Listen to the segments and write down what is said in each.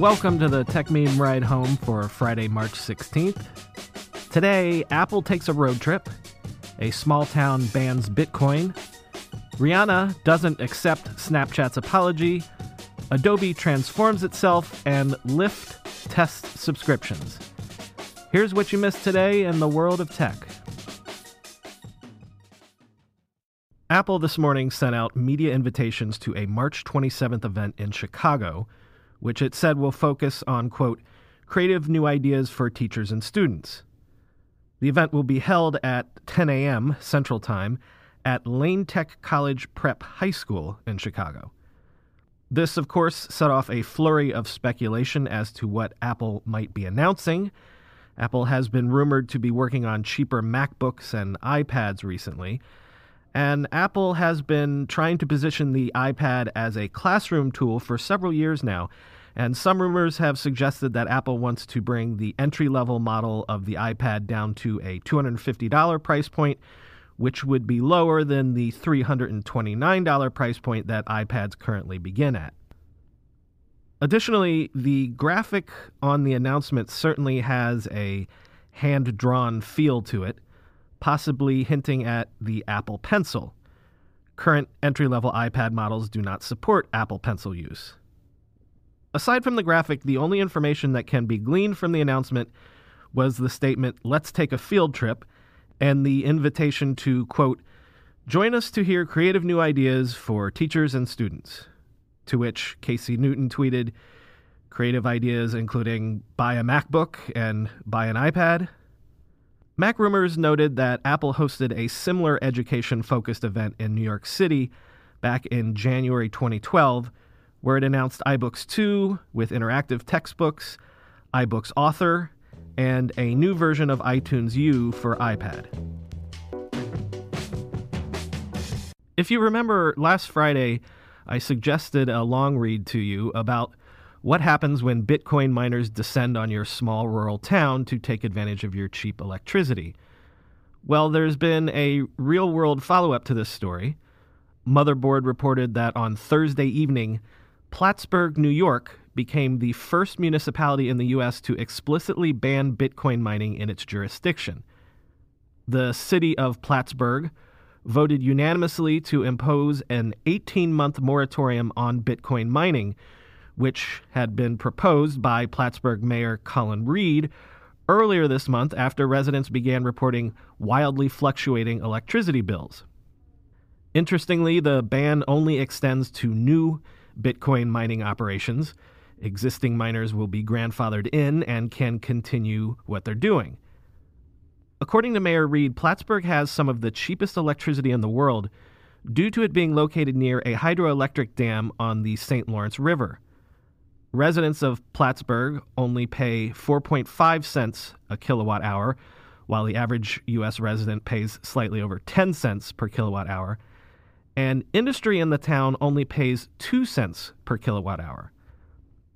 Welcome to the Techmeme Ride Home for Friday, March 16th. Today, Apple takes a road trip, a small town bans Bitcoin, Rihanna doesn't accept Snapchat's apology, Adobe transforms itself, and Lyft tests subscriptions. Here's what you missed today in the world of tech. Apple this morning sent out media invitations to a March 27th event in Chicago which it said will focus on, quote, creative new ideas for teachers and students. The event will be held at 10 a.m. Central Time at Lane Tech College Prep High School in Chicago. This, of course, set off a flurry of speculation as to what Apple might be announcing. Apple has been rumored to be working on cheaper MacBooks and iPads recently, and Apple has been trying to position the iPad as a classroom tool for several years now. And some rumors have suggested that Apple wants to bring the entry level model of the iPad down to a $250 price point, which would be lower than the $329 price point that iPads currently begin at. Additionally, the graphic on the announcement certainly has a hand drawn feel to it possibly hinting at the Apple Pencil. Current entry level iPad models do not support Apple Pencil use. Aside from the graphic, the only information that can be gleaned from the announcement was the statement, let's take a field trip, and the invitation to, quote, join us to hear creative new ideas for teachers and students. To which Casey Newton tweeted, creative ideas including buy a MacBook and buy an iPad, Mac Rumors noted that Apple hosted a similar education focused event in New York City back in January 2012, where it announced iBooks 2 with interactive textbooks, iBooks Author, and a new version of iTunes U for iPad. If you remember, last Friday, I suggested a long read to you about what happens when Bitcoin miners descend on your small rural town to take advantage of your cheap electricity? Well, there's been a real world follow up to this story. Motherboard reported that on Thursday evening, Plattsburgh, New York, became the first municipality in the U.S. to explicitly ban Bitcoin mining in its jurisdiction. The city of Plattsburgh voted unanimously to impose an 18 month moratorium on Bitcoin mining which had been proposed by Plattsburgh Mayor Colin Read earlier this month after residents began reporting wildly fluctuating electricity bills. Interestingly, the ban only extends to new Bitcoin mining operations. Existing miners will be grandfathered in and can continue what they're doing. According to Mayor Read, Plattsburgh has some of the cheapest electricity in the world due to it being located near a hydroelectric dam on the St. Lawrence River. Residents of Plattsburgh only pay 4.5 cents a kilowatt hour, while the average U.S. resident pays slightly over 10 cents per kilowatt hour. And industry in the town only pays 2 cents per kilowatt hour.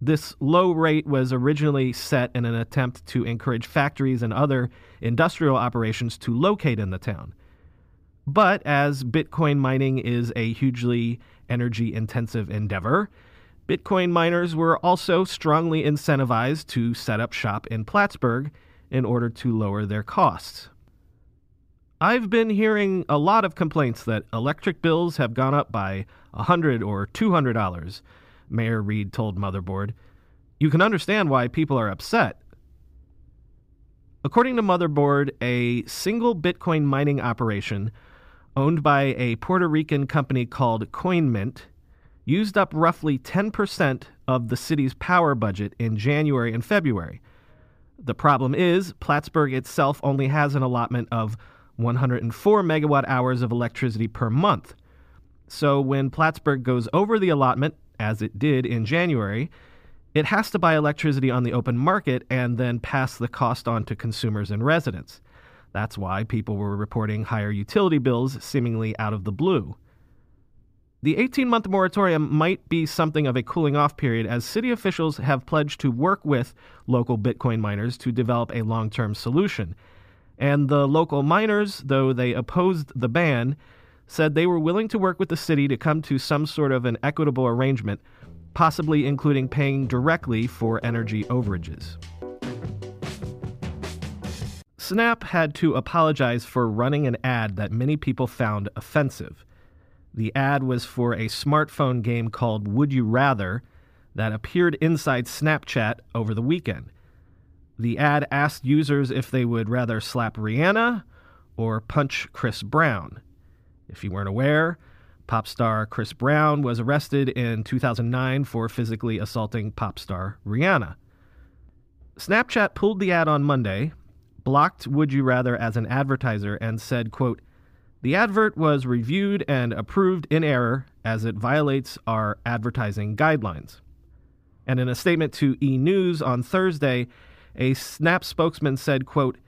This low rate was originally set in an attempt to encourage factories and other industrial operations to locate in the town. But as Bitcoin mining is a hugely energy intensive endeavor, Bitcoin miners were also strongly incentivized to set up shop in Plattsburgh in order to lower their costs. I've been hearing a lot of complaints that electric bills have gone up by 100 or $200, Mayor Read told Motherboard. You can understand why people are upset. According to Motherboard, a single Bitcoin mining operation owned by a Puerto Rican company called CoinMint used up roughly 10% of the city's power budget in January and February. The problem is, Plattsburgh itself only has an allotment of 104 megawatt hours of electricity per month. So when Plattsburgh goes over the allotment, as it did in January, it has to buy electricity on the open market and then pass the cost on to consumers and residents. That's why people were reporting higher utility bills seemingly out of the blue. The 18 month moratorium might be something of a cooling off period as city officials have pledged to work with local Bitcoin miners to develop a long term solution. And the local miners, though they opposed the ban, said they were willing to work with the city to come to some sort of an equitable arrangement, possibly including paying directly for energy overages. Snap had to apologize for running an ad that many people found offensive. The ad was for a smartphone game called Would You Rather that appeared inside Snapchat over the weekend. The ad asked users if they would rather slap Rihanna or punch Chris Brown. If you weren't aware, pop star Chris Brown was arrested in 2009 for physically assaulting pop star Rihanna. Snapchat pulled the ad on Monday, blocked Would You Rather as an advertiser, and said, quote, the advert was reviewed and approved in error as it violates our advertising guidelines. And in a statement to E! News on Thursday, a Snap spokesman said, quote,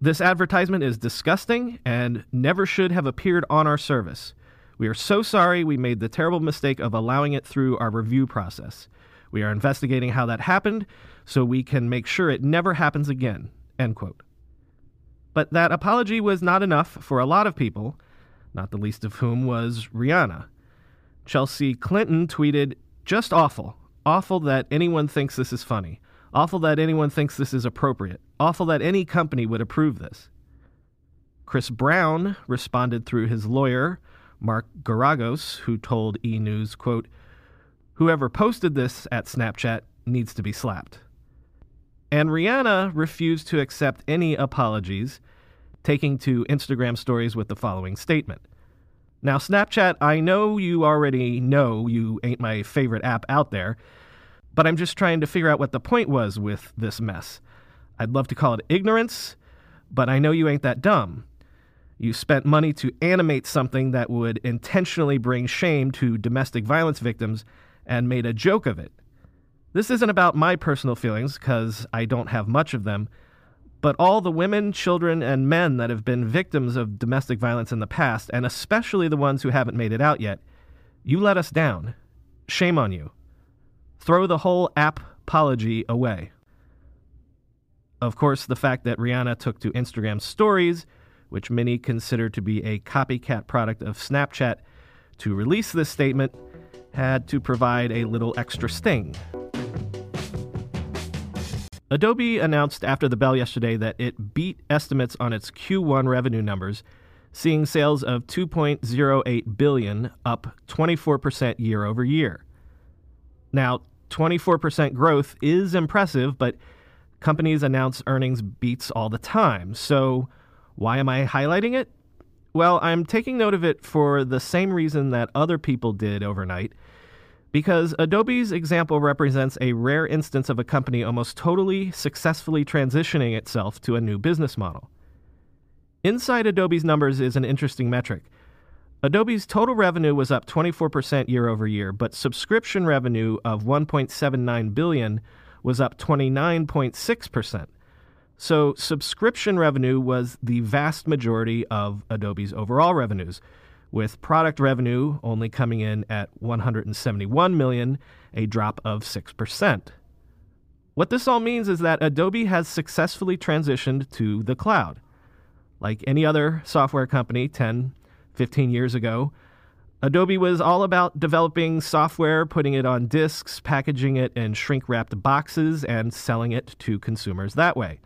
This advertisement is disgusting and never should have appeared on our service. We are so sorry we made the terrible mistake of allowing it through our review process. We are investigating how that happened so we can make sure it never happens again. End quote. But that apology was not enough for a lot of people, not the least of whom was Rihanna. Chelsea Clinton tweeted, Just awful. Awful that anyone thinks this is funny. Awful that anyone thinks this is appropriate. Awful that any company would approve this. Chris Brown responded through his lawyer, Mark Geragos, who told E! News, quote, Whoever posted this at Snapchat needs to be slapped. And Rihanna refused to accept any apologies, taking to Instagram stories with the following statement. Now, Snapchat, I know you already know you ain't my favorite app out there, but I'm just trying to figure out what the point was with this mess. I'd love to call it ignorance, but I know you ain't that dumb. You spent money to animate something that would intentionally bring shame to domestic violence victims and made a joke of it. This isn't about my personal feelings, because I don't have much of them, but all the women, children, and men that have been victims of domestic violence in the past, and especially the ones who haven't made it out yet. You let us down. Shame on you. Throw the whole app apology away. Of course, the fact that Rihanna took to Instagram stories, which many consider to be a copycat product of Snapchat, to release this statement had to provide a little extra sting. Adobe announced after the bell yesterday that it beat estimates on its Q1 revenue numbers, seeing sales of 2.08 billion, up 24% year over year. Now, 24% growth is impressive, but companies announce earnings beats all the time. So, why am I highlighting it? Well, I'm taking note of it for the same reason that other people did overnight because Adobe's example represents a rare instance of a company almost totally successfully transitioning itself to a new business model. Inside Adobe's numbers is an interesting metric. Adobe's total revenue was up 24% year over year, but subscription revenue of 1.79 billion was up 29.6%. So subscription revenue was the vast majority of Adobe's overall revenues with product revenue only coming in at 171 million, a drop of 6%. What this all means is that Adobe has successfully transitioned to the cloud. Like any other software company 10, 15 years ago, Adobe was all about developing software, putting it on disks, packaging it in shrink wrapped boxes, and selling it to consumers that way.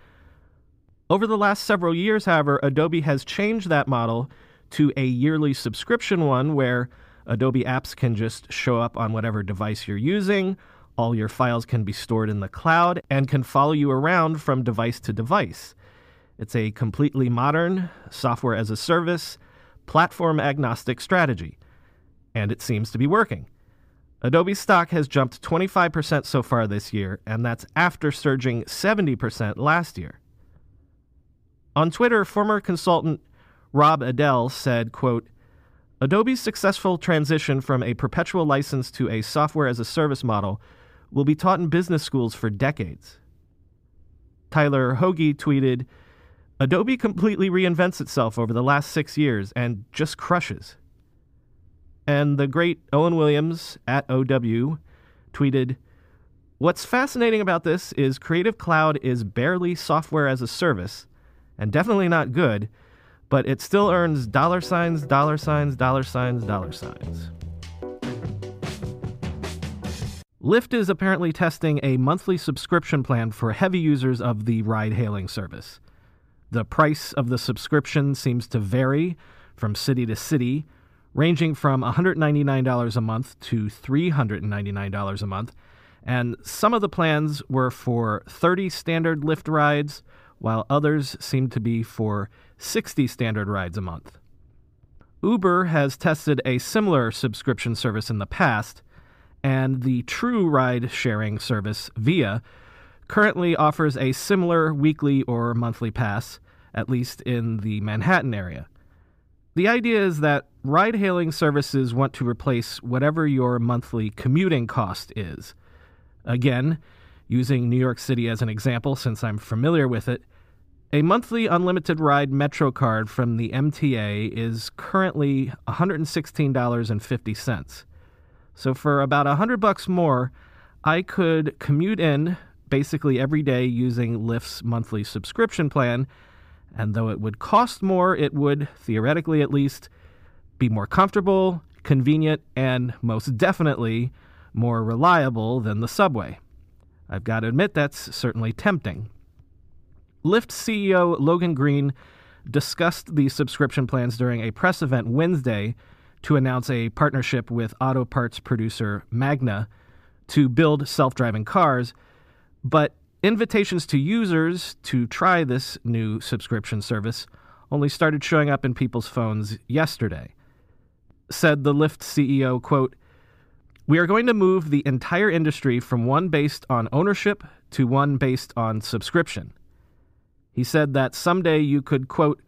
Over the last several years, however, Adobe has changed that model to a yearly subscription one where Adobe apps can just show up on whatever device you're using. All your files can be stored in the cloud and can follow you around from device to device. It's a completely modern, software as a service, platform agnostic strategy. And it seems to be working. Adobe stock has jumped 25% so far this year, and that's after surging 70% last year. On Twitter, former consultant Rob Adell said, quote, Adobe's successful transition from a perpetual license to a software as a service model will be taught in business schools for decades. Tyler Hogge tweeted Adobe completely reinvents itself over the last six years and just crushes. And the great Owen Williams at OW tweeted What's fascinating about this is Creative Cloud is barely software as a service, and definitely not good, but it still earns dollar signs, dollar signs, dollar signs, dollar signs. Lyft is apparently testing a monthly subscription plan for heavy users of the ride hailing service. The price of the subscription seems to vary from city to city, ranging from $199 a month to $399 a month. And some of the plans were for 30 standard Lyft rides, while others seem to be for 60 standard rides a month. Uber has tested a similar subscription service in the past and the True ride sharing service, Via, currently offers a similar weekly or monthly pass, at least in the Manhattan area. The idea is that ride hailing services want to replace whatever your monthly commuting cost is. Again, using New York City as an example since I'm familiar with it, a monthly unlimited ride Metro card from the MTA is currently $116.50. So for about a hundred bucks more, I could commute in basically every day using Lyft's monthly subscription plan. And though it would cost more, it would, theoretically at least, be more comfortable, convenient, and most definitely more reliable than the subway. I've got to admit that's certainly tempting. Lyft CEO Logan Green discussed the subscription plans during a press event Wednesday to announce a partnership with auto parts producer Magna to build self driving cars, but invitations to users to try this new subscription service only started showing up in people's phones yesterday. Said the Lyft CEO, quote, We are going to move the entire industry from one based on ownership to one based on subscription. He said that someday you could, quote,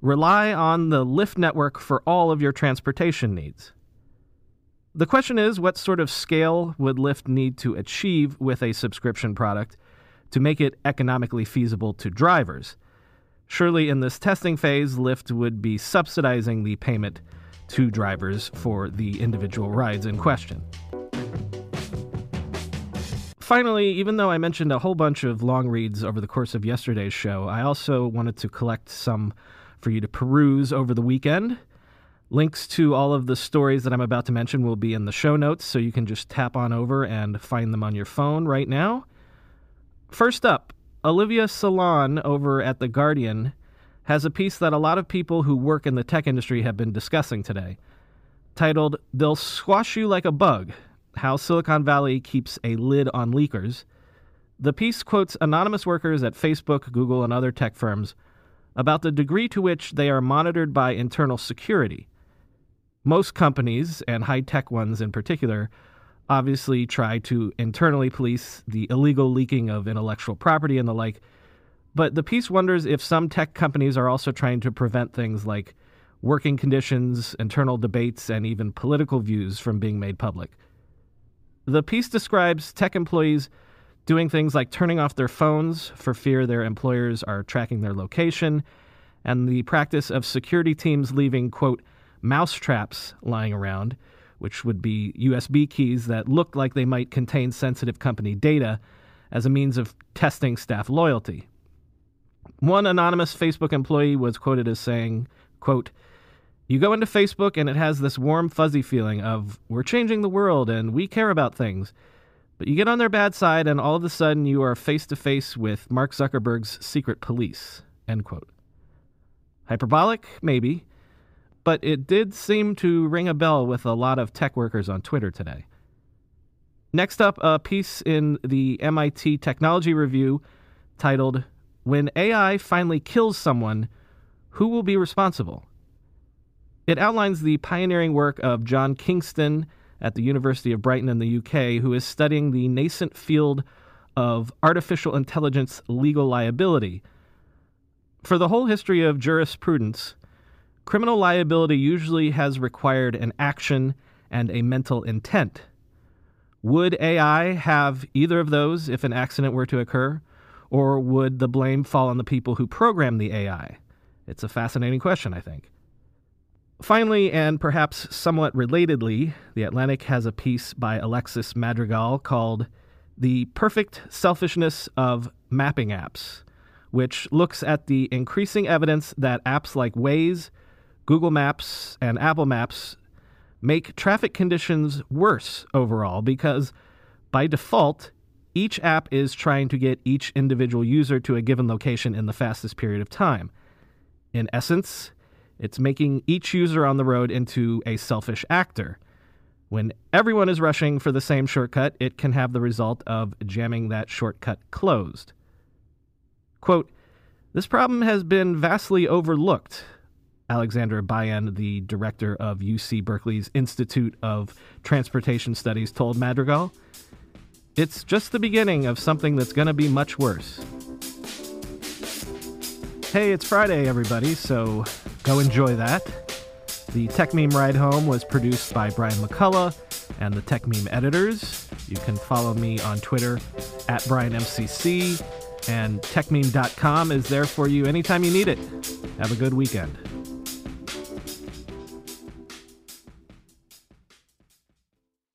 Rely on the Lyft network for all of your transportation needs. The question is what sort of scale would Lyft need to achieve with a subscription product to make it economically feasible to drivers? Surely, in this testing phase, Lyft would be subsidizing the payment to drivers for the individual rides in question. Finally, even though I mentioned a whole bunch of long reads over the course of yesterday's show, I also wanted to collect some for you to peruse over the weekend. Links to all of the stories that I'm about to mention will be in the show notes, so you can just tap on over and find them on your phone right now. First up, Olivia Solon over at The Guardian has a piece that a lot of people who work in the tech industry have been discussing today, titled They'll Squash You Like a Bug How Silicon Valley Keeps a Lid on Leakers. The piece quotes anonymous workers at Facebook, Google, and other tech firms about the degree to which they are monitored by internal security. Most companies, and high tech ones in particular, obviously try to internally police the illegal leaking of intellectual property and the like. But the piece wonders if some tech companies are also trying to prevent things like working conditions, internal debates, and even political views from being made public. The piece describes tech employees doing things like turning off their phones for fear their employers are tracking their location, and the practice of security teams leaving, quote, mouse traps lying around, which would be USB keys that looked like they might contain sensitive company data, as a means of testing staff loyalty. One anonymous Facebook employee was quoted as saying, quote, You go into Facebook and it has this warm, fuzzy feeling of, we're changing the world and we care about things. But you get on their bad side, and all of a sudden you are face to face with Mark Zuckerberg's secret police. End quote. Hyperbolic? Maybe. But it did seem to ring a bell with a lot of tech workers on Twitter today. Next up, a piece in the MIT Technology Review titled, When AI Finally Kills Someone, Who Will Be Responsible? It outlines the pioneering work of John Kingston at the University of Brighton in the UK who is studying the nascent field of artificial intelligence legal liability. For the whole history of jurisprudence, criminal liability usually has required an action and a mental intent. Would AI have either of those if an accident were to occur? Or would the blame fall on the people who programmed the AI? It's a fascinating question, I think. Finally, and perhaps somewhat relatedly, The Atlantic has a piece by Alexis Madrigal called The Perfect Selfishness of Mapping Apps, which looks at the increasing evidence that apps like Waze, Google Maps, and Apple Maps make traffic conditions worse overall because, by default, each app is trying to get each individual user to a given location in the fastest period of time. In essence, it's making each user on the road into a selfish actor. When everyone is rushing for the same shortcut, it can have the result of jamming that shortcut closed. Quote, this problem has been vastly overlooked, Alexandre Bayen, the director of UC Berkeley's Institute of Transportation Studies, told Madrigal. It's just the beginning of something that's going to be much worse. Hey, it's Friday, everybody, so Go enjoy that. The Techmeme Ride Home was produced by Brian McCullough and the Techmeme editors. You can follow me on Twitter at BrianMCC, and techmeme.com is there for you anytime you need it. Have a good weekend.